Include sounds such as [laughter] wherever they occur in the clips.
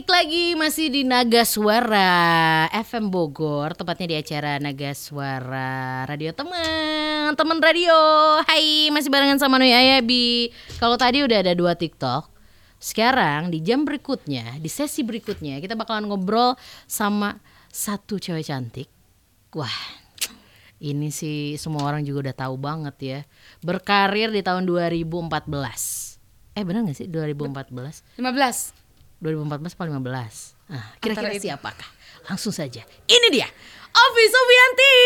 Balik lagi masih di Naga Suara FM Bogor, tepatnya di acara Naga Suara Radio Teman, teman radio. Hai, masih barengan sama Nui Ayabi. Kalau tadi udah ada dua TikTok, sekarang di jam berikutnya, di sesi berikutnya kita bakalan ngobrol sama satu cewek cantik. Wah, ini sih semua orang juga udah tahu banget ya. Berkarir di tahun 2014. Eh benar gak sih 2014? 15 2014 atau 15? Nah, kira-kira siapakah? Langsung saja. Ini dia. Ovi Sofianti.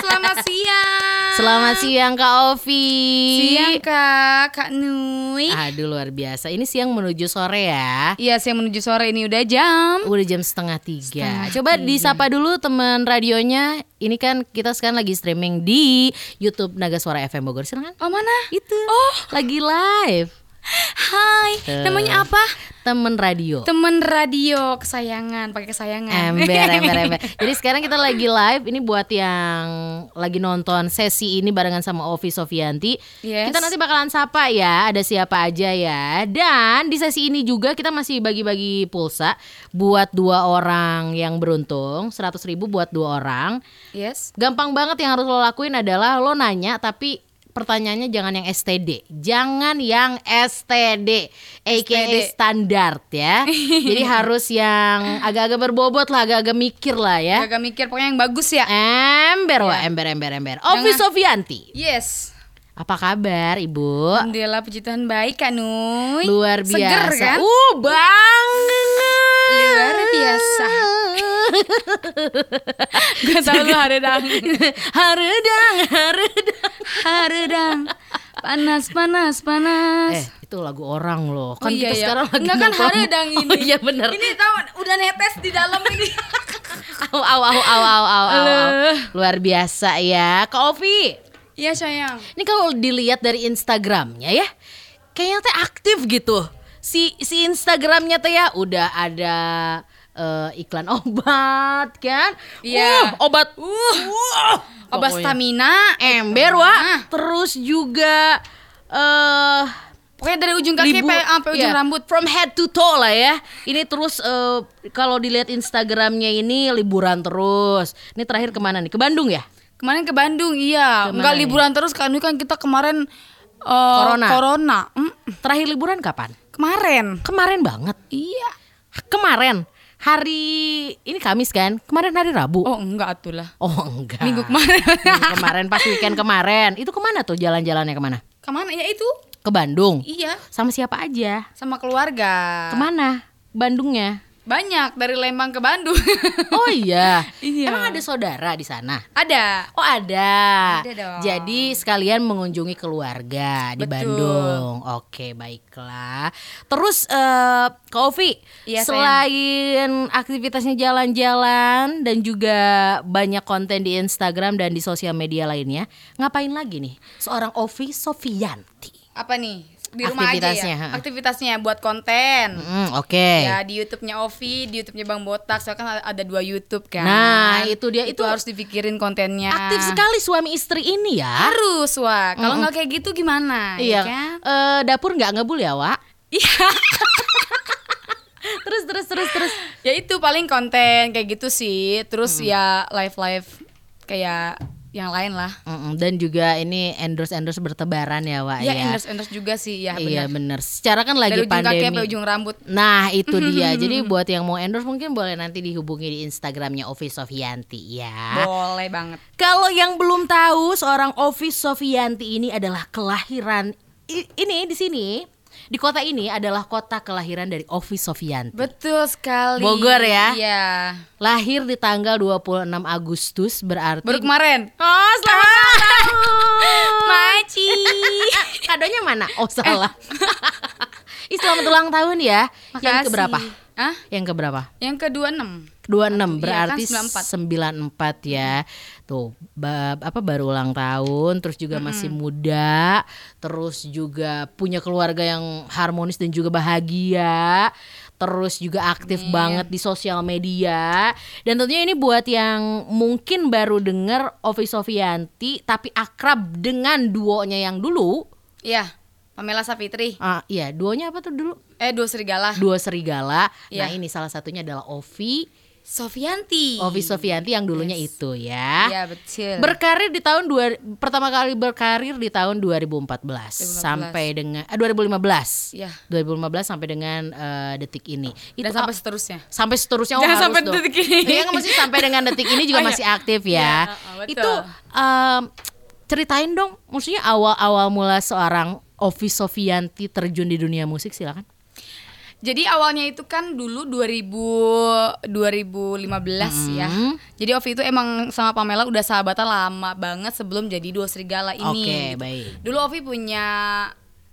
Selamat siang Selamat siang Kak Ovi. Siang kak Kak Nui Aduh luar biasa. Ini siang menuju sore ya. Iya saya menuju sore ini udah jam Udah jam setengah tiga. Setengah Coba disapa dulu teman radionya. Ini kan kita sekarang lagi streaming di YouTube Naga Suara FM Bogor. Silakan. Oh mana? Itu. Oh. Lagi live. Hai Tuh. Namanya apa? Temen radio. Temen radio kesayangan Pakai kesayangan Ember, [laughs] ember, ember. Jadi sekarang kita lagi live. Ini buat yang lagi nonton sesi ini barengan sama Ovi Sofianti. Yes. Kita nanti bakalan sapa ya, ada siapa aja ya. Dan di sesi ini juga kita masih bagi-bagi pulsa buat dua orang yang beruntung, 100 ribu buat dua orang. Yes Gampang banget yang harus lo lakuin adalah lo nanya tapi pertanyaannya jangan yang STD, jangan yang STD, aka STD. standar ya. [laughs] Jadi harus yang agak-agak berbobot lah, agak-agak mikir lah ya. Agak mikir pokoknya yang bagus ya Ember wah, Ya. ember, ember, ember. Ovi Sofianti, Yes apa kabar ibu? Alhamdulillah puji Tuhan baik Kak Nui Luar biasa. Seger kan? Uh, banget. Luar biasa. [laughs] Gue tau lu Haredang, haredang. Haredang Panas panas panas Eh, itu lagu orang loh. Oh Kan iya kita ya. sekarang lagi Enggak kan mau promo. haredang [laughs] ini. Oh iya bener. Ini tahu udah netes di dalam ini. [laughs] Au au au au au au. au. Luar biasa ya. Kak Ovi. Iya sayang. Ini kalau dilihat dari Instagramnya ya, kayaknya teh aktif gitu. Si si Instagramnya teh ya udah ada eh, iklan [laughs] obat kan? Iya. Uh, obat. Uh, Obat pokoknya. stamina. Ember Ah. wah. Terus juga eh Pokoknya dari ujung kaki sampai ujung ya, rambut. from head to toe lah ya. Ini terus eh, kalau dilihat Instagramnya ini liburan terus. Ini terakhir ke mana nih? Ke Bandung ya? Kemarin ke Bandung, iya. Ke mana Enggak nih? liburan terus kan kan kita kemarin eh, Corona. Corona. Mm, Terakhir liburan kapan? kemarin. Kemarin banget. Iya. Kemarin hari ini Kamis kan? Kemarin hari Rabu. Oh, enggak atuh lah. Oh, enggak. Minggu kemarin. [laughs] Minggu kemarin pas weekend kemarin. Itu ke mana tuh jalan-jalannya ke mana? Ke mana? Ya itu. Ke Bandung. Iya, Sama siapa aja? sama keluarga. Ke mana? Bandungnya. Banyak dari Lembang ke Bandung. [laughs] Oh iya. Iya. Emang ada saudara di sana? Ada. Oh ada. Ada dong. Jadi sekalian mengunjungi keluarga di Betul. Bandung. Oke baiklah. Terus eh Kak Ovi, Iya, sayang. selain aktivitasnya jalan-jalan dan juga banyak konten di Instagram dan di sosial media lainnya, ngapain lagi nih seorang Ovi Sofianti? Apa nih? Di rumah aja ya. Aktivitasnya buat konten. Hmm, Oke. Ya di YouTube-nya Ovi, di YouTube-nya Bang Botak. Soalnya kan ada dua YouTube kan. Nah, itu dia. Itu, Itu harus dipikirin kontennya. Aktif sekali suami istri ini ya. Harus, Wak. Kalau nggak kayak gitu gimana? Iya. Ya kan? Eh, dapur nggak ngebul ya, Wak? Iya. [laughs] terus terus terus terus. ya itu paling konten kayak gitu sih. Terus ya live-live kayak yang lain lah. Mm-mm, dan juga ini endorse endorse bertebaran ya, Wak Ya, ya. endorse endorse juga sih ya Iya benar. Secara kan lagi Dari ujung pandemi. ujung rambut. Nah itu [laughs] dia. Jadi buat yang mau endorse mungkin boleh nanti dihubungi di Instagramnya Ovi Sofianti ya. Boleh banget. Kalau yang belum tahu seorang Ovi Sofianti ini adalah kelahiran ini di sini di kota ini adalah kota kelahiran dari Ovi Sofianti. Betul sekali. Bogor ya. Iya. Lahir di tanggal 26 Agustus berarti Baru kemarin. Oh, selamat ah. [laughs] Maci. Eh, eh, kadonya mana? Oh, eh. salah. Eh. Ih, selamat ulang tahun ya. Makasih. Yang keberapa? Hah? Yang keberapa? Yang ke-26. 26 berarti iya kan 94. 94 ya. Tuh apa baru ulang tahun terus juga -hmm. masih muda, terus juga punya keluarga yang harmonis dan juga bahagia. Terus juga aktif Amin. banget di sosial media Dan tentunya ini buat yang mungkin baru denger Ovi Sofianti Tapi akrab dengan duonya yang dulu Iya, Pamela Safitri. Ah, iya, duonya apa tuh dulu? Eh, duo serigala. duo serigala. Ya. Nah, ini salah satunya adalah Ovi Sofianti. Ovi Sofianti yang dulunya itu ya. Iya, betul. Berkarir di tahun dua pertama kali berkarir di tahun 2014, sampai dengan eh, 2015. Iya. 2015 sampai dengan eh, detik ini. Itu Dan sampai seterusnya. sampai seterusnya oh, Jangan harus sampai dong. detik ini. Iya mesti sampai dengan detik ini juga [laughs] Oh, iya. masih aktif ya. Iya, uh, uh, betul. Itu em, ceritain dong, maksudnya awal-awal mula seorang Ovi Sofianti terjun di dunia musik silakan. Jadi awalnya itu kan dulu 2000 2015 ya. Hmm. Jadi Ovi itu emang sama Pamela udah sahabatan lama banget sebelum jadi dua serigala ini. Oke, gitu. baik. Dulu Ovi punya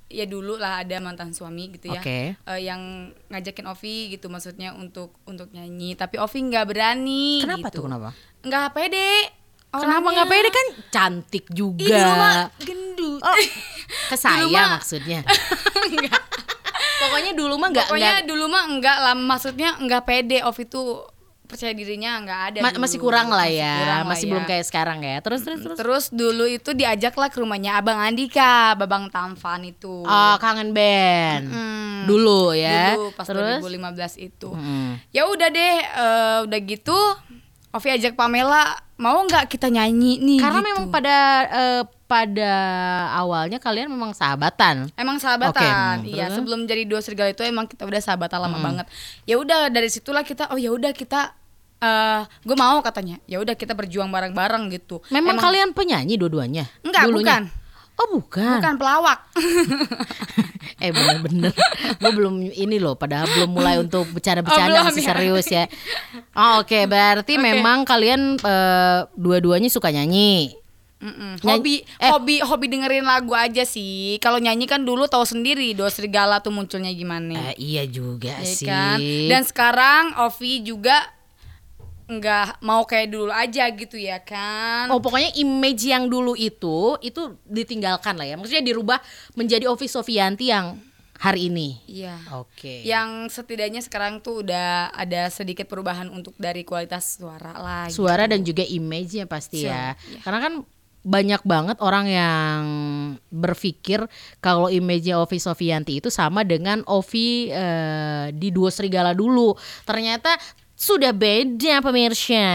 ya dulu lah ada mantan suami gitu ya. Oke. Eh, yang ngajakin Ovi gitu maksudnya untuk untuk nyanyi, tapi Ovi nggak berani Kenapa gitu. tuh kenapa? Nggak pede. Kenapa orangnya. nggak pede kan cantik Ih, juga. mah gendut. Oh, [laughs] ke saya Dulu mah- maksudnya. [laughs] Pokoknya dulu mah nggak Pokoknya nggak dulu mah enggak lah, maksudnya enggak pede. Ovi tuh percaya dirinya enggak ada. ma- dulu. masih kurang lah Masih ya, kurang lah masih ya. belum kayak sekarang ya. Terus terus terus. Terus dulu itu diajaklah ke rumahnya Abang Andika, Babang Tamfan itu. Oh, kangen band. Hmm. Dulu ya. Dulu pas terus 2015 itu. Mm. Ya udah deh, eh, udah gitu Ovi ajak Pamela, mau nggak kita nyanyi nih Karena gitu. memang pada eh, pada awalnya kalian memang sahabatan. Emang sahabatan, Oke, hmm, iya. Sebelum jadi dua serigala itu emang kita udah sahabatan lama banget. Ya udah dari situlah kita, oh ya udah kita, eh gue mau katanya. Ya udah kita berjuang bareng-bareng gitu. Memang, Emang- kalian penyanyi dua-duanya? Enggak, Dulunya? bukan. Oh, bukan. bukan pelawak. [laughs] eh bener-bener gue belum ini loh padahal belum mulai untuk Oh, bercanda-bercanda masih ya? serius ya [laughs] oh, oke berarti Oke. memang kalian eh, dua-duanya suka nyanyi Mm-mm. Hobi, eh. hobi, hobi dengerin lagu aja sih. Kalau nyanyi kan dulu tahu sendiri, dua serigala tuh munculnya gimana. Eh, iya juga ya sih kan? Dan sekarang Ovi juga nggak mau kayak dulu aja gitu ya kan? Oh pokoknya image yang dulu itu itu ditinggalkan lah ya maksudnya dirubah menjadi Ovi Sofianti yang hari ini Iya. oke Yang setidaknya sekarang tuh udah ada sedikit perubahan untuk dari kualitas suara lah. gitu. suara dan juga image-nya pasti ya. Suara, iya. Karena kan banyak banget orang yang berpikir kalau image-nya Ovi Sofianti itu sama dengan Ovi eh, di Duo Serigala dulu. Ternyata sudah beda pemirsa.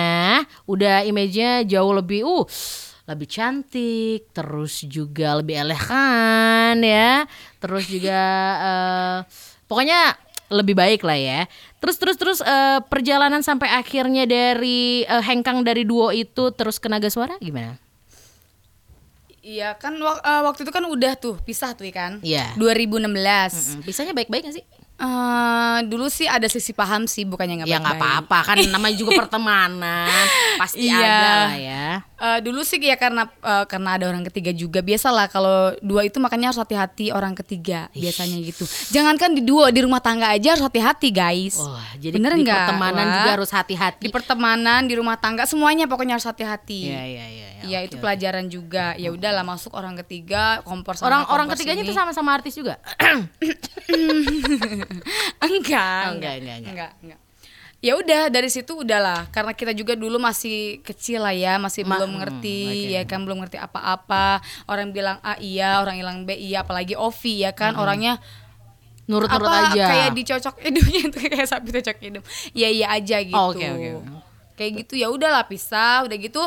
Udah image-nya jauh lebih uh lebih cantik, terus juga lebih elegan ya. Terus juga [laughs] eh, pokoknya lebih baik lah ya. Terus terus terus eh, perjalanan sampai akhirnya dari eh, hengkang dari duo itu terus ke naga suara gimana? Iya kan wak- eh, waktu itu kan udah tuh pisah tuh kan. Iya. 2016. Mm, Pisahnya baik-baik gak sih? Eh, dulu sih ada sisi paham sih bukannya nggak ya nggak apa-apa kan namanya juga pertemanan pasti Iya. ada lah ya. Eh, dulu sih ya karena eh, karena ada orang ketiga juga biasalah kalau dua itu makanya harus hati-hati orang ketiga biasanya gitu. Jangankan di dua di rumah tangga aja harus hati-hati guys. Wah jadi Bener di nggak, pertemanan Wak? juga harus hati-hati. Di pertemanan, di rumah tangga semuanya pokoknya harus hati-hati. Iya iya iya. Iya oke, itu oke. pelajaran juga. Ya udahlah masuk orang ketiga kompor sama Orang orang kompor ketiganya sini. itu sama-sama artis juga. [laughs] enggak, Oh, enggak, enggak, enggak. enggak. Ya udah dari situ udahlah karena kita juga dulu masih kecil lah ya, masih Ma- belum hmm, ngerti oke. ya kan belum ngerti apa-apa. Orang bilang A iya, orang bilang B iya, apalagi Ovi ya kan orangnya Nurut-nurut aja. kayak dicocok hidungnya [laughs] tuh kayak sapi cocok hidung. Iya iya aja gitu. Oh, oke, oke. Kayak gitu ya udahlah pisah, udah gitu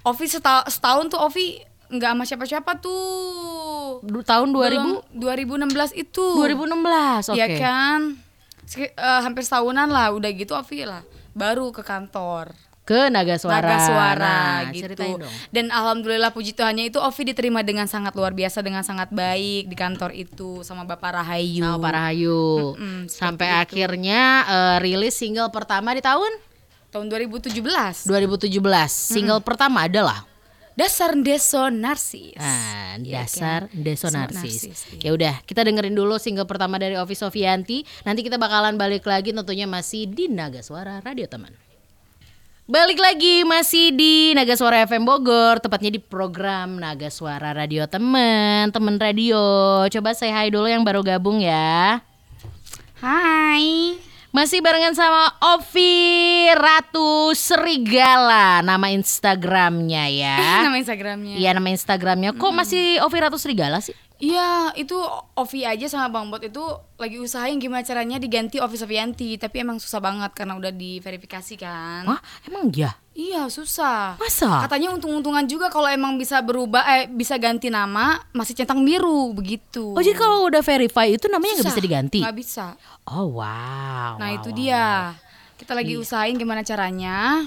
Ovi seta- setahun tuh Ovi nggak sama siapa-siapa tuh. Du- tahun 2000 Belum- 2016 itu. 2016 oke. Iya kan? Seki- eh, hampir setahunan lah udah gitu Ovi lah baru ke kantor Ke Naga Suara. Naga Suara Nah, gitu. Dong. Dan alhamdulillah puji Tuhannya itu Ovi diterima dengan sangat luar biasa dengan sangat baik di kantor itu sama Bapak Rahayu. Sama Pak Rahayu. Mm-mm, seperti Sampai itu. akhirnya eh, rilis single pertama di tahun Tahun 2017. 2017. Single pertama adalah Dasar Deso Narsis. Ah, Iya dasar kan? Deso Narsis. Narsis, iya. Ya udah, kita dengerin dulu single pertama dari Ovi Sofianti. Nanti kita bakalan balik lagi tentunya masih di Naga Suara Radio Teman. Balik lagi masih di Naga Suara FM Bogor, tepatnya di program Naga Suara Radio Teman, temen radio. Coba say hi dulu yang baru gabung ya. Hai. Masih barengan sama Ovi Ratu Serigala, nama Instagramnya ya. [laughs] Nama Instagramnya. Iya nama Instagramnya. Kok masih Ovi Ratu Serigala sih? Iya, itu Ovi aja sama Bang Bot itu lagi usahain gimana caranya diganti Ovi Sofianti, tapi emang susah banget karena udah diverifikasi kan. Wah, emang ya? Iya, susah. Masa? Katanya untung-untungan juga kalau emang bisa berubah eh bisa ganti nama masih centang biru begitu. Oh, jadi kalau udah verify itu namanya nggak bisa diganti? Nggak bisa. Oh, wow. Nah, wow, itu wow, dia. wow. Kita lagi usahain gimana caranya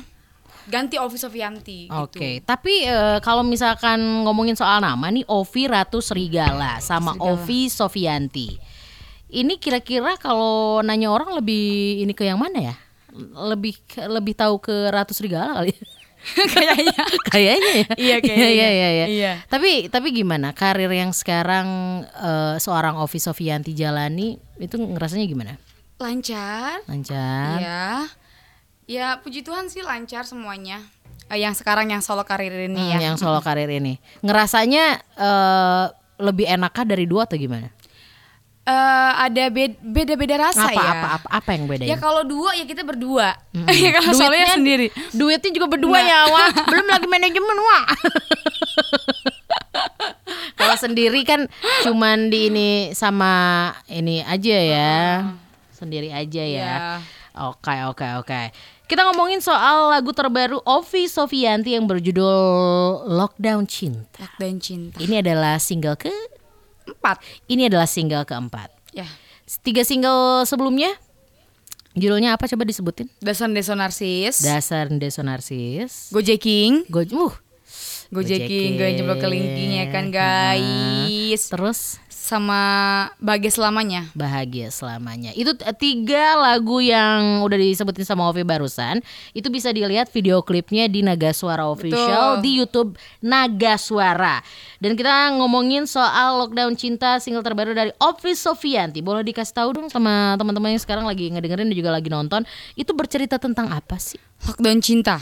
ganti Ovi Sofianti Oke, gitu. tapi eh, kalau misalkan ngomongin soal nama nih Ovi Ratu Serigala sama Serigala. Ovi Sofianti. Ini kira-kira kalau nanya orang lebih ini ke yang mana ya? Lebih lebih tahu ke Ratu Serigala kali. ya? [laughs] Kayaknya. [laughs] kayaknya ya. Iya, [laughs] kayaknya. Iya, iya, iya. Iya. Tapi tapi gimana karir yang sekarang eh, seorang Ovi Sofianti jalani itu ngerasanya gimana? Lancar. Lancar. Iya. Ya, puji Tuhan sih lancar semuanya. Eh, yang sekarang yang solo karir ini Hmm, ya. yang solo karir ini. Ngerasanya eh, lebih enakkah dari dua atau gimana? Eh, ada bed- beda-beda rasa apa, ya. apa apa apa yang bedain? Ya kalau dua ya kita berdua. [laughs] ya kalau solonya sendiri. Duitnya juga berdua ya, wah. [laughs] Belum lagi manajemen, wah. [laughs] Kalau sendiri kan cuman di ini sama ini aja ya. Sendiri aja ya. Iya. Oke, oke, oke. Kita ngomongin soal lagu terbaru Ovi Sofianti yang berjudul Lockdown Cinta. Dan cinta. Ini adalah single ke Empat. ini adalah single keempat. Ya. Tiga single sebelumnya judulnya apa coba disebutin? Dasar Deso Narsis. Dasar Deso Narsis. Gojeking. Go, uh, Gojeking, gue jebak kelingking ya kan guys. terus Sama bahagia selamanya. bahagia selamanya. Itu t- tiga lagu yang udah disebutin sama Ovi barusan. Itu bisa dilihat video klipnya di Naga Suara Official Betul. di YouTube Naga Suara. Dan kita ngomongin soal Lockdown Cinta single terbaru dari Ovi Sofianti. Boleh dikasih tahu dong sama teman-teman yang sekarang lagi ngedengerin dan juga lagi nonton. Itu bercerita tentang apa sih? Lockdown cinta.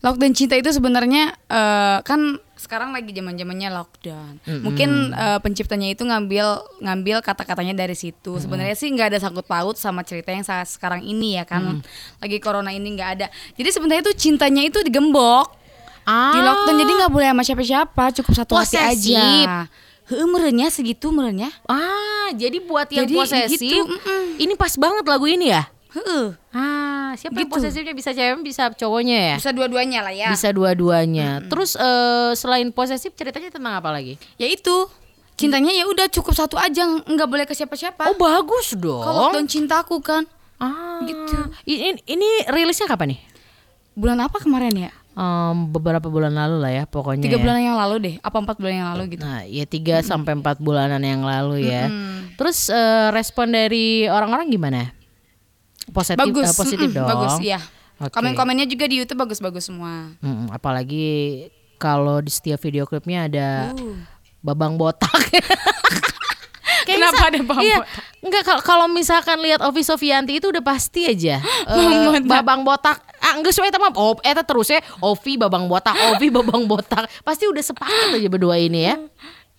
Lockdown cinta itu sebenarnya eh, kan sekarang lagi zaman-zamannya lockdown. Mungkin eh, penciptanya itu ngambil ngambil kata-katanya dari situ. Sebenarnya sih nggak ada sangkut paut sama cerita yang saat sekarang ini ya kan. Lagi corona ini nggak ada. Jadi sebenarnya itu cintanya itu digembok Ah, di lockdown. Jadi nggak boleh sama siapa-siapa, cukup satu hati Posesif. aja. Heeh, merenya segitu merenya. Ah, jadi buat yang Jadi posesif, gitu, mm-mm. ini pas banget lagu ini ya? Heeh. Ah, siapa yang Gitu. posesifnya bisa cewek bisa cowoknya ya? Bisa dua-duanya lah ya. Bisa dua-duanya. Terus eh, selain posesif ceritanya tentang apa lagi? Ya itu. Cintanya ya udah cukup satu aja, nggak boleh ke siapa-siapa. Oh, bagus dong. Kalau lockdown cintaku kan ah, gitu. Ini, ini rilisnya kapan nih? bulan apa kemarin ya? Em, beberapa bulan lalu lah ya pokoknya. Tiga ya. bulan yang lalu deh, apa empat bulan yang lalu gitu. Nah, ya tiga sampai empat bulanan yang lalu ya. Mm-mm. Terus eh, respon dari orang-orang gimana? Positif, bagus, eh, positif mm-mm, dong. bagus iya. Oke. Komen-komennya juga di YouTube bagus-bagus semua. Mm, apalagi kalau di setiap video klipnya ada Uh. babang botak. [laughs] Kenapa ada babang iya, botak? Enggak kalau misalkan lihat Ovi Sofianti itu udah pasti aja [gasps] eh, Babang botak. Ah, enggak sesuai sama oh, eta terus ya Ovi babang botak, Ovi [laughs] babang botak. Pasti udah sepakat aja berdua ini ya.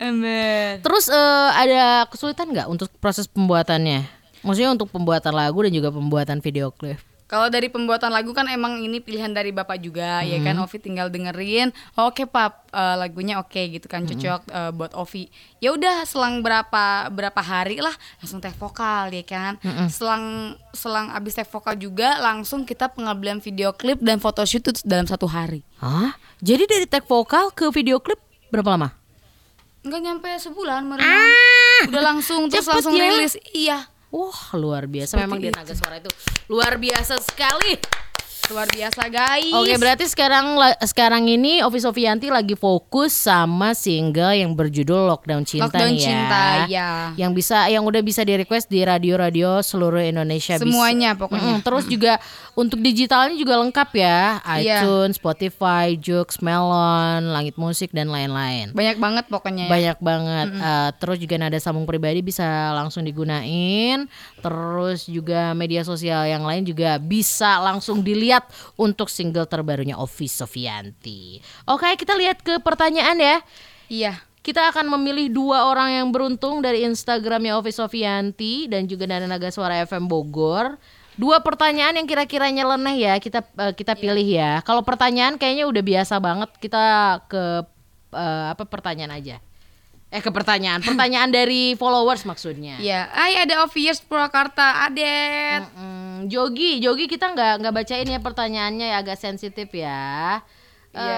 Ember. Terus eh, ada kesulitan nggak untuk proses pembuatannya? Maksudnya untuk pembuatan lagu dan juga pembuatan video klip. Kalau dari pembuatan lagu kan emang ini pilihan dari bapak juga ya kan? Ovi tinggal dengerin oh, oke pap eh, lagunya oke gitu kan cocok eh, buat Ovi. Ya udah selang berapa berapa hari lah langsung tag vokal ya kan? Selang selang abis tag vokal juga langsung kita pengambilan video klip dan photoshoot itu dalam satu hari. Hah? Jadi dari tag vokal ke video klip berapa lama? nggak nyampe sebulan mereka udah langsung terus cepet langsung ya. rilis. Iya Wah luar biasa Seperti memang dia itu. naga suara itu luar biasa sekali. Luar biasa guys Oke berarti sekarang sekarang ini Ovi Sofianti lagi fokus sama single yang berjudul Lockdown Cinta Lockdown ya. Cinta, ya. Yang bisa yang udah bisa di request di radio-radio seluruh Indonesia bisa. Semuanya pokoknya. Mm-mm, terus juga untuk digitalnya juga lengkap ya, Iya. iTunes, Spotify, Joox, Melon, Langit Musik dan lain-lain. banyak banget pokoknya ya. Banyak banget. Eh, terus juga nada sambung pribadi bisa langsung digunain. Terus juga media sosial yang lain juga bisa langsung dilihat untuk single terbarunya Ovi Sofianti. Oke, kita lihat ke pertanyaan ya. iya Kita akan memilih dua orang yang beruntung dari Instagramnya Ovi Sofianti dan juga dari Naga Suara FM Bogor. Dua pertanyaan yang kira-kira nyeleneh ya kita eh, kita pilih ya. Kalau pertanyaan kayaknya udah biasa banget kita ke eh, apa pertanyaan aja. Eh ke pertanyaan, pertanyaan dari followers maksudnya. Ya, ay ada Obvious Purwakarta, Adet. Mm, Jogi, Jogi kita nggak nggak bacain ya pertanyaannya ya agak sensitif ya. Iya,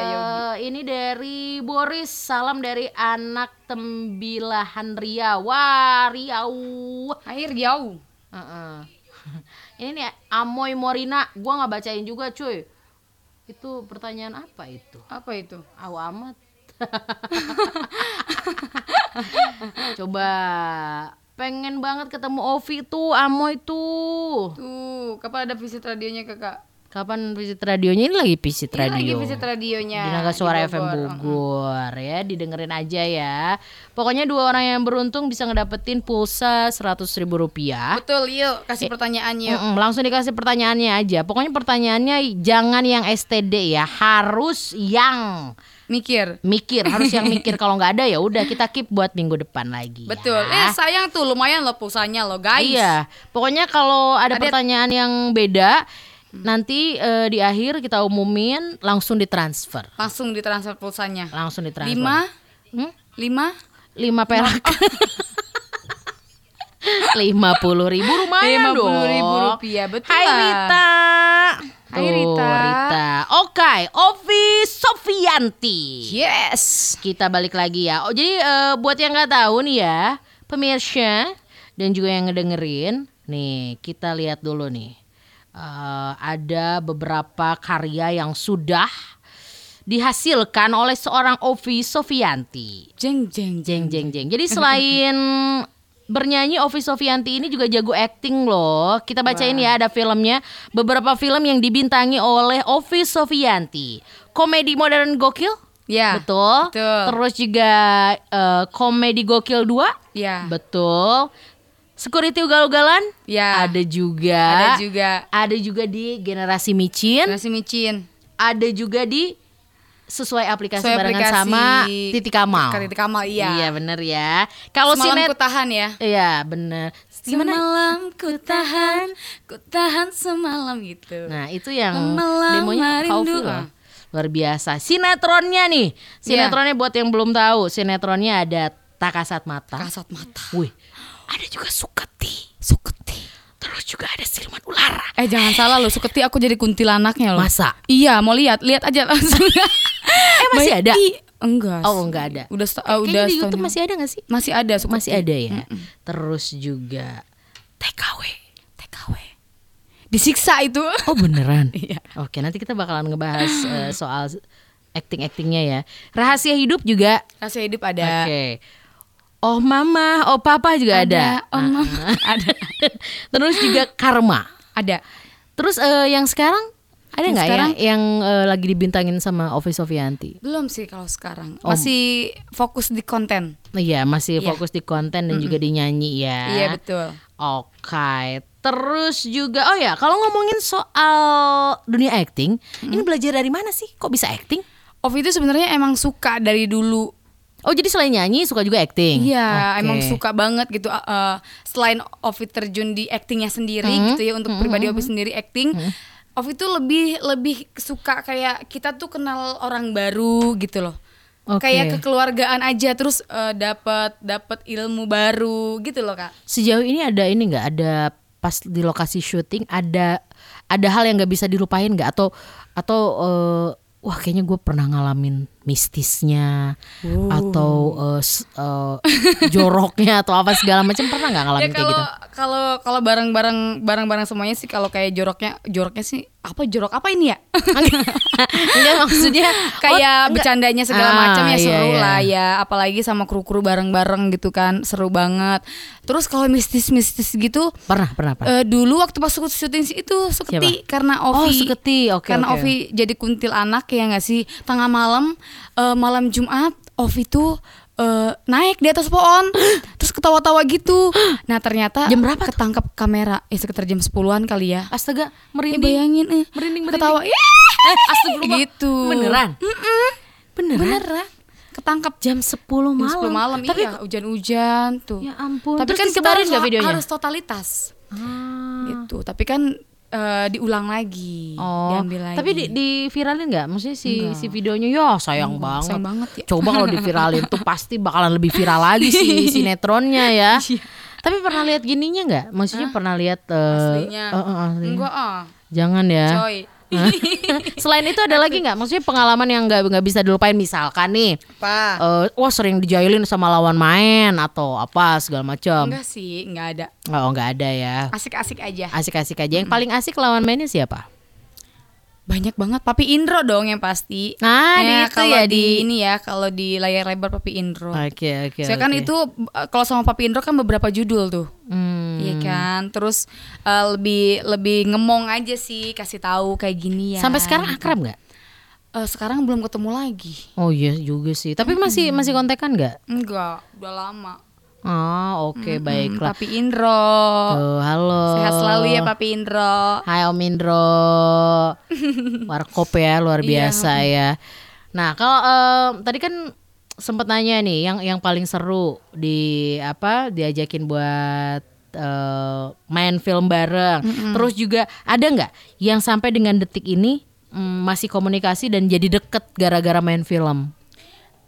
Eh, ini dari Boris, salam dari anak Tembilahan Riau. Wah, Riau. Air jauh. Heeh. [laughs] Ini nih Amoy Morina, gua nggak bacain juga cuy. Itu pertanyaan apa itu? Apa itu? Aw amat. [laughs] Coba pengen banget ketemu Ovi tuh, Amoy tuh. Tuh, kapan ada visit radionya kakak? Kapan visit radionya? Ini lagi visit Ini lagi radio. visit radionya. di Naga Suara di FM Bogor. Bogor ya, didengerin aja ya. Pokoknya dua orang yang beruntung bisa ngedapetin pulsa seratus ribu rupiah. Betul, yuk kasih pertanyaan yuk. Mm-mm, langsung dikasih pertanyaannya aja. Pokoknya pertanyaannya jangan yang STD ya, harus yang Mikir. mikir, harus yang mikir. Kalau nggak ada ya udah kita keep buat minggu depan lagi. ya. Betul. Eh sayang tuh lumayan loh pulsanya loh guys. Iya, pokoknya kalau ada pertanyaan yang beda, nanti eh, di akhir kita umumin langsung ditransfer, Langsung ditransfer pulsanya. langsung ditransfer. Lima, Hmm? lima, lima perak. [laughs] Lima puluh ribu lumayan Lima dong. puluh ribu rupiah, betul Hai. Rita. Hai, Tuh, Rita. Rita. Oke, Ovi Sofianti. Yes. Kita balik lagi ya. Oh, jadi eh, buat yang nggak tahu nih ya, pemirsa dan juga yang ngedengerin, nih kita lihat dulu nih. Eh, ada beberapa karya yang sudah dihasilkan oleh seorang Ovi Sofianti. Jeng jeng Jeng jeng jeng. Jadi selain bernyanyi Ovi Sofianti ini juga jago acting loh. Kita bacain ya ada filmnya. Beberapa film yang dibintangi oleh Ovi Sofianti. Komedi modern gokil? Ya. Betul. betul. Terus juga eh, komedi gokil 2? Ya. Betul. Security ugal-ugalan? Ya. Ada juga. Ada juga. Ada juga di generasi micin. Nasi micin. Ada juga di sesuai aplikasi Sesuai barengan aplikasi sama Titi Kamal. Titi Kamal, iya. Iya bener ya. Kalau Semalam sinet ku tahan ya. Iya bener. Gimana? Semalam ku tahan, ku tahan semalam gitu. Nah itu yang Lama-lama demonya loh. Luar biasa. Sinetronnya nih. Sinetronnya buat yang belum tahu. Sinetronnya ada Tak Kasat Mata. Kasat mata. Wih. Ada juga Suketi. Suketi. Terus juga ada Siluman Ular. Eh jangan salah lo, Suketi aku jadi kuntilanaknya loh. Masa? Iya, mau lihat, lihat aja langsung. [laughs] Eh masih ada? Enggak. Oh enggak ada. Udah sta- Kayaknya uh, udah di YouTube masih ada gak sih? masih ada Suketi. Masih ada ya. Terus juga TKW. TKW. Disiksa itu. Oh beneran? [laughs] Iya. Oke nanti kita bakalan ngebahas eh, soal acting-actingnya ya. Rahasia hidup juga. Rahasia hidup ada. Oke. Oh mama, oh papa juga ada. Ada, oh, mama. ada. [laughs] Terus juga karma. Ada. Terus eh, yang sekarang ada nggak ya yang eh, lagi dibintangin sama Ovi Sofianti? Belum sih kalau sekarang. Oh. Masih fokus di konten. Iya masih Iya. fokus di konten dan juga dinyanyi ya. Iya betul. Oke, terus juga oh ya kalau ngomongin soal dunia acting, ini belajar dari mana sih? Kok bisa acting? Ovi itu sebenarnya emang suka dari dulu. Oh jadi selain nyanyi suka juga acting? Iya, Oke. emang suka banget gitu. uh, uh, selain Ovi terjun di actingnya sendiri Hmm. gitu ya untuk pribadi Ovi sendiri acting. Ovi tuh lebih lebih suka kayak kita tuh kenal orang baru gitu loh. Oke. Kayak kekeluargaan aja terus uh, dapat dapat ilmu baru gitu loh kak. Sejauh ini ada ini nggak ada pas di lokasi syuting ada ada hal yang nggak bisa dilupain nggak atau atau eh, wah kayaknya gue pernah ngalamin mistisnya atau eh, s- eh, joroknya [laughs] atau apa segala macam pernah nggak ngalamin Ya kayak kalau gitu? kalau kalau barang-barang barang-barang semuanya sih kalau kayak joroknya joroknya sih apa jorok apa ini ya? [laughs] Enggak maksudnya [laughs] kayak oh, bercandanya segala Ah, macam ya iya, seru iya. lah ya apalagi sama kru-kru bareng-bareng gitu kan seru banget terus kalau mistis-mistis gitu pernah pernah pernah. eh, dulu waktu pas syuting sih itu Suketi karena Oh, Ovi Suketi. Oke, karena oke. Ovi jadi kuntil anak ya nggak sih tengah malam eh, malam Jumat Ovi tuh eh, naik di atas pohon [gasps] terus ketawa-tawa gitu [gasps] nah ternyata Jam berapa tuh? ketangkap kamera ya sekitar jam 10-an kali ya Astaga, merinding. bayangin eh Merinding, merinding. ketawa! Eh, astagfirullah. gitu Beneran? Beneran? beneran ketangkap Jam 10 jam malam. 10 malam Tapi iya hujan-hujan tuh ya ampun. tapi Terus kan kita harus, videonya? harus totalitas Ah. gitu tapi kan eh, diulang lagi, Oh, diambil lagi. tapi di, di viralin nggak? Maksudnya si si videonya ya sayang banget. sayang banget ya. Coba kalau diviralin tuh pasti bakalan lebih viral lagi sih [laughs] sinetronnya ya. Tapi pernah lihat gininya nggak? Maksudnya pernah lihat eh, aslinya. eh, eh, aslinya. Enggak ah, Jangan ya. coy. [laughs] Selain itu ada lagi nggak? Maksudnya pengalaman yang nggak nggak bisa dilupain misalkan nih, Apa? eh, wah sering dijailin sama lawan main atau apa segala macam. Enggak sih, enggak ada. Oh nggak ada ya. Asik-asik aja. Asik-asik aja. Yang paling asik lawan mainnya siapa? Banyak banget Papi Indro dong yang pasti. Nah, di itu ya, di, di- ini ya, kalau di layar lebar Papi Indro. Oke oke. Saya kan oke. itu uh, kalau sama Papi Indro kan beberapa judul tuh. Hmm. Iya kan? Terus uh, lebih lebih ngemong aja sih kasih tahu kayak gini ya. Sampai sekarang akrab nggak? Eh, sekarang belum ketemu lagi. Oh iya juga sih. Tapi masih masih kontekan nggak? Enggak, udah lama. Oh oke baiklah. Papi Indro. Tuh, halo. Sehat selalu ya Papi Indro. Hai Om Indro. [laughs] Warkop ya luar biasa ya. Nah kalau em, tadi kan sempet nanya nih yang yang paling seru di apa diajakin buat eh, main film bareng. Terus juga ada nggak yang sampai dengan detik ini mm, masih komunikasi dan jadi deket gara-gara main film?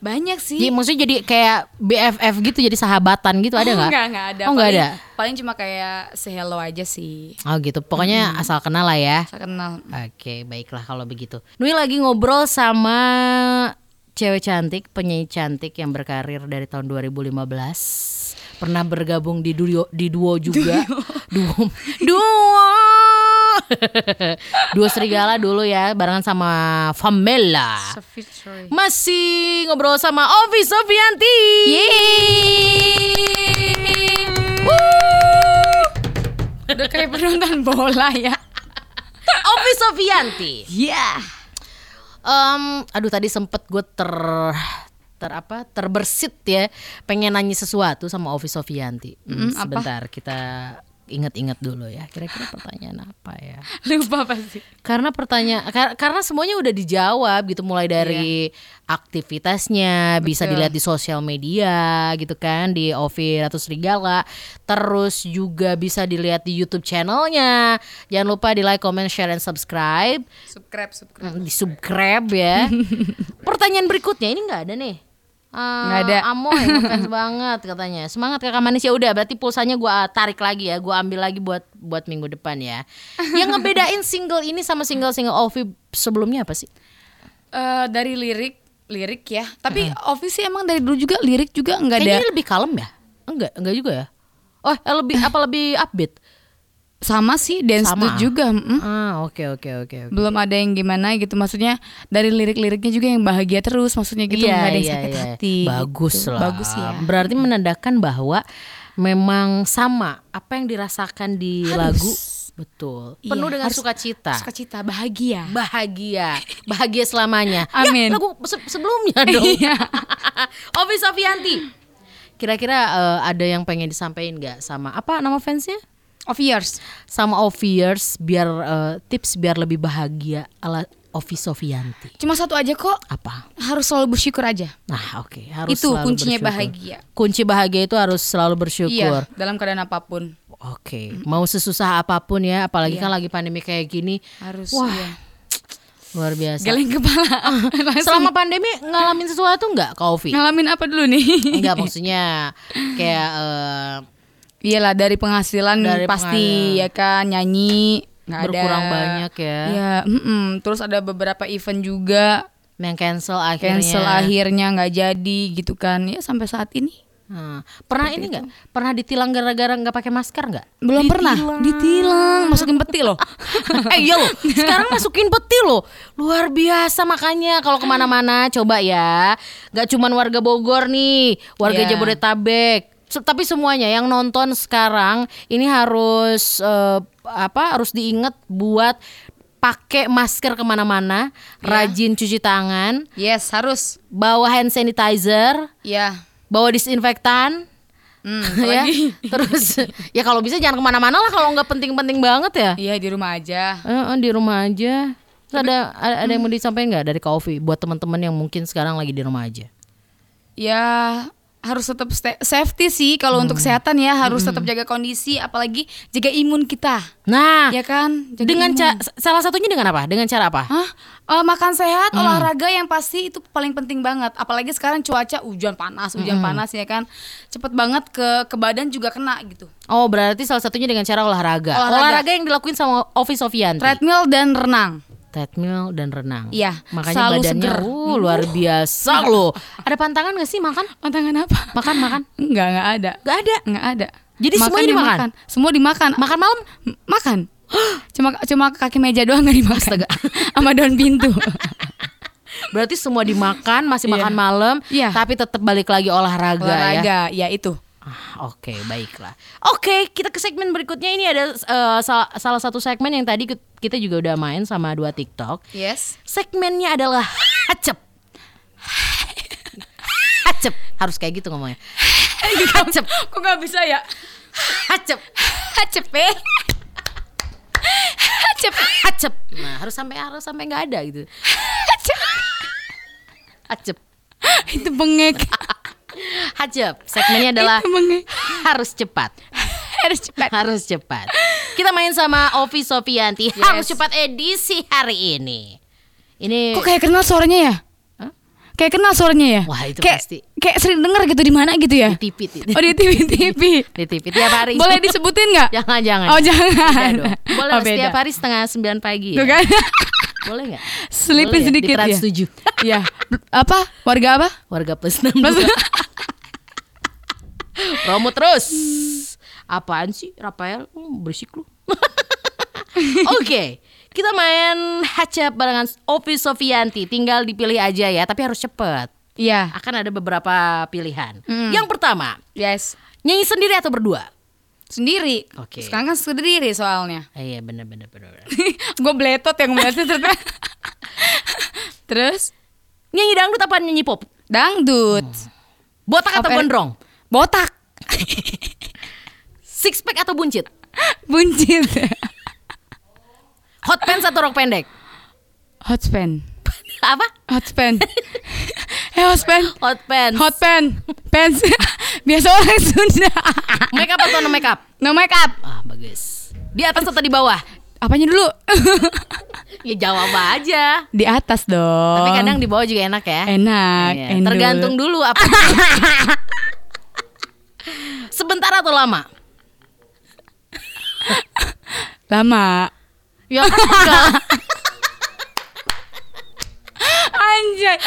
Banyak sih. Jadi maksudnya jadi kayak BFF gitu jadi sahabatan gitu ada nggak? Enggak, enggak ada. Oh nggak Paling- ada. Paling cuma kayak say hello aja sih. Oh gitu. Pokoknya asal kenal lah ya. Saya kenal. Oke, baiklah kalau begitu. Nui lagi ngobrol sama cewek cantik, penyanyi cantik yang berkarir dari tahun 2015. Pernah bergabung di duo di duo juga. [laughs] duo. Duo. duo [laughs] Serigala dulu ya, barengan sama Famela. Masih ngobrol sama Ovi Sofianti. Udah kayak penonton bola ya. [laughs] Ovi Sofianti. Iya. Em, aduh tadi sempet gue ter ter apa terbersit ya pengen nanya sesuatu sama Ovi Sofianti. Hmm, Mm, apa? sebentar kita inget-inget dulu ya. Kira-kira pertanyaan apa ya? [laughs] Lupa pasti. Karena pertanyaan kar- karena semuanya udah dijawab gitu mulai dari aktivitasnya bisa Betul. dilihat di sosial media gitu kan di Ovi Ratu Serigala terus juga bisa dilihat di YouTube channelnya jangan lupa di like comment share and subscribe Subscribe, subscribe. Mm, di subscribe ya. [laughs] Pertanyaan berikutnya ini nggak ada nih. Eh, Nggak ada. Amoy [laughs] ngefans banget katanya. Semangat kakak manis ya udah berarti pulsanya gua tarik lagi ya. Gua ambil lagi buat buat minggu depan ya. [laughs] Yang ngebedain single ini sama single-single Ovi sebelumnya apa sih? Eh, dari lirik, lirik ya. Tapi Ovi sih emang dari dulu juga lirik juga nggak ada. Kayaknya lebih kalem ya? Enggak, enggak juga ya. Oh, eh, lebih apa lebih upbeat? Sama sih dance Sama. dude juga. mm. Ah, oke oke oke oke. Belum ada yang gimana gitu. Maksudnya dari lirik-liriknya juga yang bahagia terus. Maksudnya gitu nggak ada yang sakit hati. Iya, Bagus gitu. lah. Bagus ya. Berarti menandakan bahwa memang sama apa yang dirasakan di Harus. lagu betul. Iya, Penuh dengan harus sukacita. Sukacita, bahagia. Bahagia, bahagia selamanya. [laughs] Amin. Ya, lagu se- sebelumnya dong. Iya. [laughs] Ovi Sofianti. Kira-kira eh, ada yang pengen disampaikan nggak sama apa nama fansnya? Of years. Sama Oviers biar eh, tips biar lebih bahagia ala Ovi Sofianti. Cuma satu aja kok. Apa? Harus selalu bersyukur aja. Nah, oke, harus Itu selalu kuncinya bersyukur. bahagia. Kunci bahagia itu harus selalu bersyukur. Iya, dalam keadaan apa pun. Oke, mau sesusah apa pun ya, apalagi kan lagi pandemi kayak gini, Harus Wah, iya. luar biasa. Geleng kepala. [laughs] Langsung Selama pandemi ngalamin sesuatu nggak, Kak Ovi? ngalamin apa dulu nih? Enggak maksudnya kayak eh, Iyalah dari penghasilan Dari pasti ya kan nyanyi nggak ada. berkurang banyak ya, Ya, terus ada beberapa event juga yang cancel akhirnya. cancel akhirnya nggak jadi gitu kan. Ya sampai saat ini Nah, pernah ini nggak? Pernah ditilang gara-gara nggak pakai masker nggak? belum pernah ditilang masukin peti loh. [laughs] eh iya loh, sekarang masukin peti loh, luar biasa makanya kalau ke mana-mana coba ya, nggak cuman warga Bogor nih, warga Iya. Jabodetabek, tapi semuanya yang nonton sekarang ini harus eh, apa? Harus diingat buat pakai masker ke mana-mana, rajin cuci tangan, yes harus. bawa hand sanitizer, Ya. bawa disinfektan. Hmm, [laughs] ya, terus ya kalau bisa jangan ke mana-mana lah kalau nggak penting-penting banget ya. Iya di rumah aja. Eh, eh, di rumah aja. Terus ada ada, ada yang mau disampaikan nggak dari Kak Ovi buat teman-teman yang mungkin sekarang lagi di rumah aja? Ya harus tetap safety sih kalau untuk kesehatan ya harus tetap jaga kondisi apalagi jaga imun kita Nah, ya kan Jaga dengan ca- salah satunya dengan apa? Dengan cara apa? Hah? Eh, makan sehat, Hmm. olahraga yang pasti itu paling penting banget. Apalagi sekarang cuaca hujan panas, hujan Hmm. panas ya kan. Cepet banget ke ke badan juga kena gitu. Oh, berarti salah satunya dengan cara olahraga. Olahraga. Olahraga, yang dilakuin sama Ovi Sofianti. Treadmill dan renang. Treadmill dan renang. Iya, Makanya selalu badannya seger. uh, luar biasa loh. Ada pantangan gak sih makan? Pantangan apa? Makan makan. Enggak, enggak ada. Gak ada. Enggak ada. Jadi semuanya dia dimakan? makan. Semua dimakan. Makan malam? Makan. Cuma cuma kaki meja doang nggak dimakan. Astaga. [laughs] Sama daun pintu. [laughs] Berarti semua dimakan, masih Iya. makan malam, Iya. tapi tetap balik lagi olahraga, ya. Olahraga, ya itu. Ah, Oke, baiklah. Oke, kita ke segmen berikutnya. Ini ada eh, sal- salah satu segmen yang tadi kita juga udah main sama dua TikTok. Yes. Segmennya adalah hacep. Hacep. Harus kayak gitu ngomongnya. Hacep. Kok nggak bisa ya? Hacep. Cepet. Cepet. Hacep. Nah, harus sampai harus sampai nggak ada gitu. Hacep. Itu bengek. Hacep. Segmennya adalah harus cepat. [laughs] Harus cepat. Harus cepat. Kita main sama Ovi Sofianti. Yes. Harus cepat edisi hari ini. Ini Kok kayak kenal suaranya ya? Kayak kenal suaranya ya? Wah, itu kayak, pasti. Kayak sering denger gitu di mana gitu ya? di TV. di- Oh di TV TV. di TV tiap hari. Boleh disebutin nggak? Jangan jangan. Oh jangan. Dong. [laughs] Boleh Oh, beda. setiap hari setengah sembilan pagi. Tuh Ya? kan? Boleh nggak? Selipin Boleh ya? sedikit Di ya. 7. Iya. [laughs] Apa? Warga apa? Warga plus 62. Plus- Promo terus. Apaan sih Rafael? Hmm, berisik lu. [laughs] Oke, kita main hacap barengan Ovi Sofianti. Tinggal dipilih aja ya, tapi harus cepet. Iya. Akan ada beberapa pilihan. Hmm. Yang pertama, Yes. nyanyi sendiri atau berdua? Sendiri. Oke. Sekarang kan sendiri soalnya. Iya bener bener. Gue beletot [laughs] yang ngeliatnya ternyata. [laughs] Terus nyanyi dangdut apa nyanyi pop? dangdut. Botak atau Apa- gondrong? Botak. Six pack atau buncit? Buncit. Hot pants atau rok pendek? Hot pen. apa? Hot pen. Eh hot pen. Hot pants. Hot pen. Pants. Biasa orang Sunda. Make up atau no make up? No make up. Ah, bagus. Di atas atau di bawah? Apanya dulu? Ya jawab aja. di atas dong. Tapi kadang di bawah juga enak ya. enak. Endul. Tergantung dulu apa. [laughs] Sebentar atau lama? [laughs] lama. Ya enggak. [laughs] Anjay.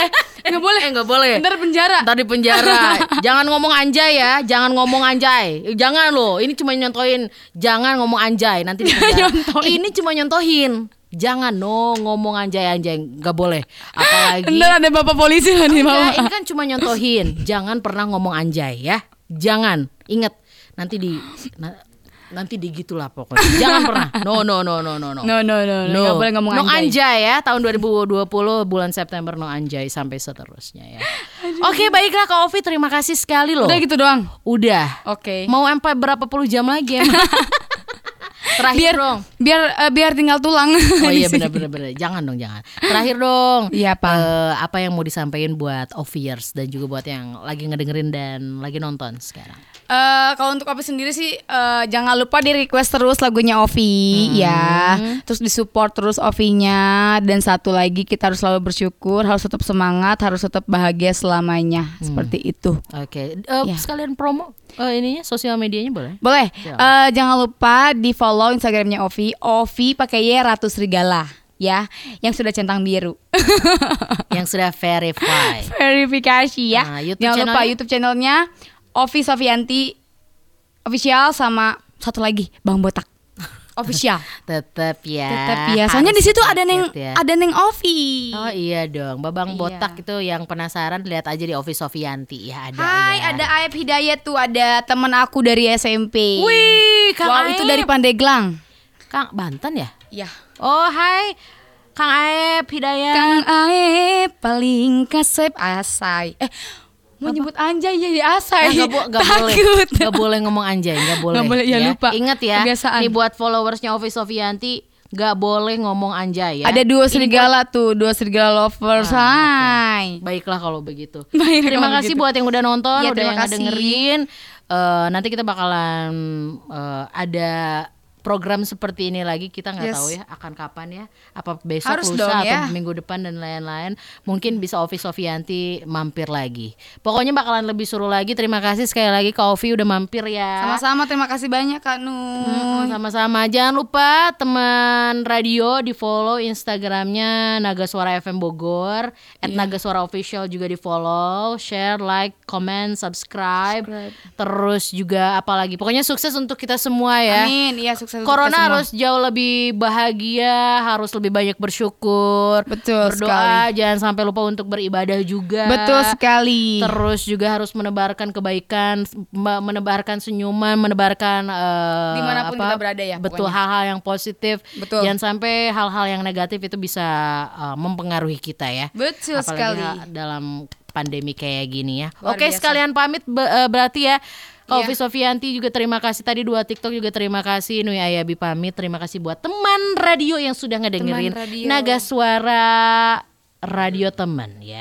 Eh, nggak boleh. Eh, nggak boleh. Ntar penjara. Ntar di penjara. [laughs] Jangan ngomong anjay ya, jangan ngomong anjay. Jangan loh, ini cuma nyontohin. Jangan ngomong anjay, nanti di penjara. Nyontohin. ini cuma nyontohin. Jangan no ngomong anjay anjay, nggak boleh. Apalagi Ntar ada bapak polisi loh nih mama. Ini kan cuma nyontohin. Jangan pernah ngomong anjay ya. Jangan. Ingat nanti di nanti di gitulah pokoknya. Jangan pernah. No no no no no no. No no no, no. nggak boleh ngomong no anjay. anjay ya tahun 2020 bulan September no anjay sampai seterusnya ya. Oke baiklah Kak Ovi terima kasih sekali loh. Udah gitu doang. Udah. Oke. Mau sampai berapa puluh jam lagi emang? [laughs] Terakhir biar dong. biar eh, biar tinggal tulang. Oh [laughs] iya benar benar benar. Jangan dong jangan. Terakhir dong. Iya, apa? Eh, apa yang mau disampaikan buat Oviers dan juga buat yang lagi ngedengerin dan lagi nonton sekarang. Eh kalau untuk Ovi sendiri sih eh, jangan lupa di request terus lagunya Ovi ya. Terus disupport terus Ovinya dan satu lagi kita harus selalu bersyukur, harus tetap semangat, harus tetap bahagia selamanya. Seperti itu. Oke. Eh, Ya. Sekalian promo eh, ininya sosial medianya boleh? Boleh. Ya. Eh, jangan lupa di follow Instagramnya Ovi. Ovi pakai Y Ratu Serigala ya, yang sudah centang biru. [laughs] yang sudah verify. Verifikasi ya. Nah, YouTube jangan lupa? YouTube channelnya Ovi Sofianti official sama satu lagi Bang Botak official. [laughs] Tetap ya. Tetap ya. Soalnya di situ ada neng ya. ada neng Ovi. Oh iya dong, Babang Iya. Botak itu yang penasaran lihat aja di Office Sofianti ya ada Hai, ya. ada Aep Hidayat tuh, ada temen aku dari SMP. Wih, Kang wow, itu dari Pandeglang. Kang Banten ya? Ya. Oh hai Kang Aep Hidayat. Kang Aep paling kasep asai. Eh, mau nyebut anjay jadi asai. Nah, gak, bo- gak boleh Takut. Gak boleh ngomong anjay Gak boleh Gak boleh, ya lupa. Ingat ya Kebiasaan. Nih buat followersnya Ovi Sofianti nggak boleh ngomong anjay ya. Ada dua serigala tuh, dua serigala lovers. Hai. Baiklah kalau begitu. [laughs] Baik, terima kalau kasih begitu. buat yang udah nonton, Iya, udah yang kasih. dengerin. Eh, nanti kita bakalan eh, ada program seperti ini lagi. Kita nggak Yes. tahu ya akan kapan ya. Apa besok, Harus lusa dong, atau ya. minggu depan dan lain-lain. Mungkin bisa Ovi Sofianti mampir lagi. Pokoknya bakalan lebih seru lagi. Terima kasih sekali lagi Kak Ovi udah mampir ya. Sama-sama terima kasih banyak Kak Nu. Hmm, sama-sama. Jangan lupa teman radio di follow Instagramnya Naga Suara FM Bogor, at Iya. Naga Suara Official juga di follow, share, like, comment, subscribe. Subscribe. Terus juga apalagi, pokoknya sukses untuk kita semua ya. Amin. Iya sukses untuk Corona semua. harus jauh lebih bahagia, harus lebih banyak bersyukur, Betul berdoa, jangan sampai lupa untuk beribadah juga. Betul sekali. Terus juga harus menebarkan kebaikan, me- menebarkan senyuman, menebarkan eh, Di mana pun apa, kita berada ya, Betul hal-hal yang positif. Betul. Jangan sampai hal-hal yang negatif itu bisa eh, mempengaruhi kita ya. Betul Apalagi sekali. dalam pandemi kayak gini ya. Luar Oke, biasa. sekalian pamit be- eh, berarti ya. Kak Iya. Ovi Sofianti juga terima kasih tadi dua TikTok juga terima kasih Nui Ayabi pamit terima kasih buat teman radio yang sudah ngedengerin radio. Naga Suara Radio Teman ya.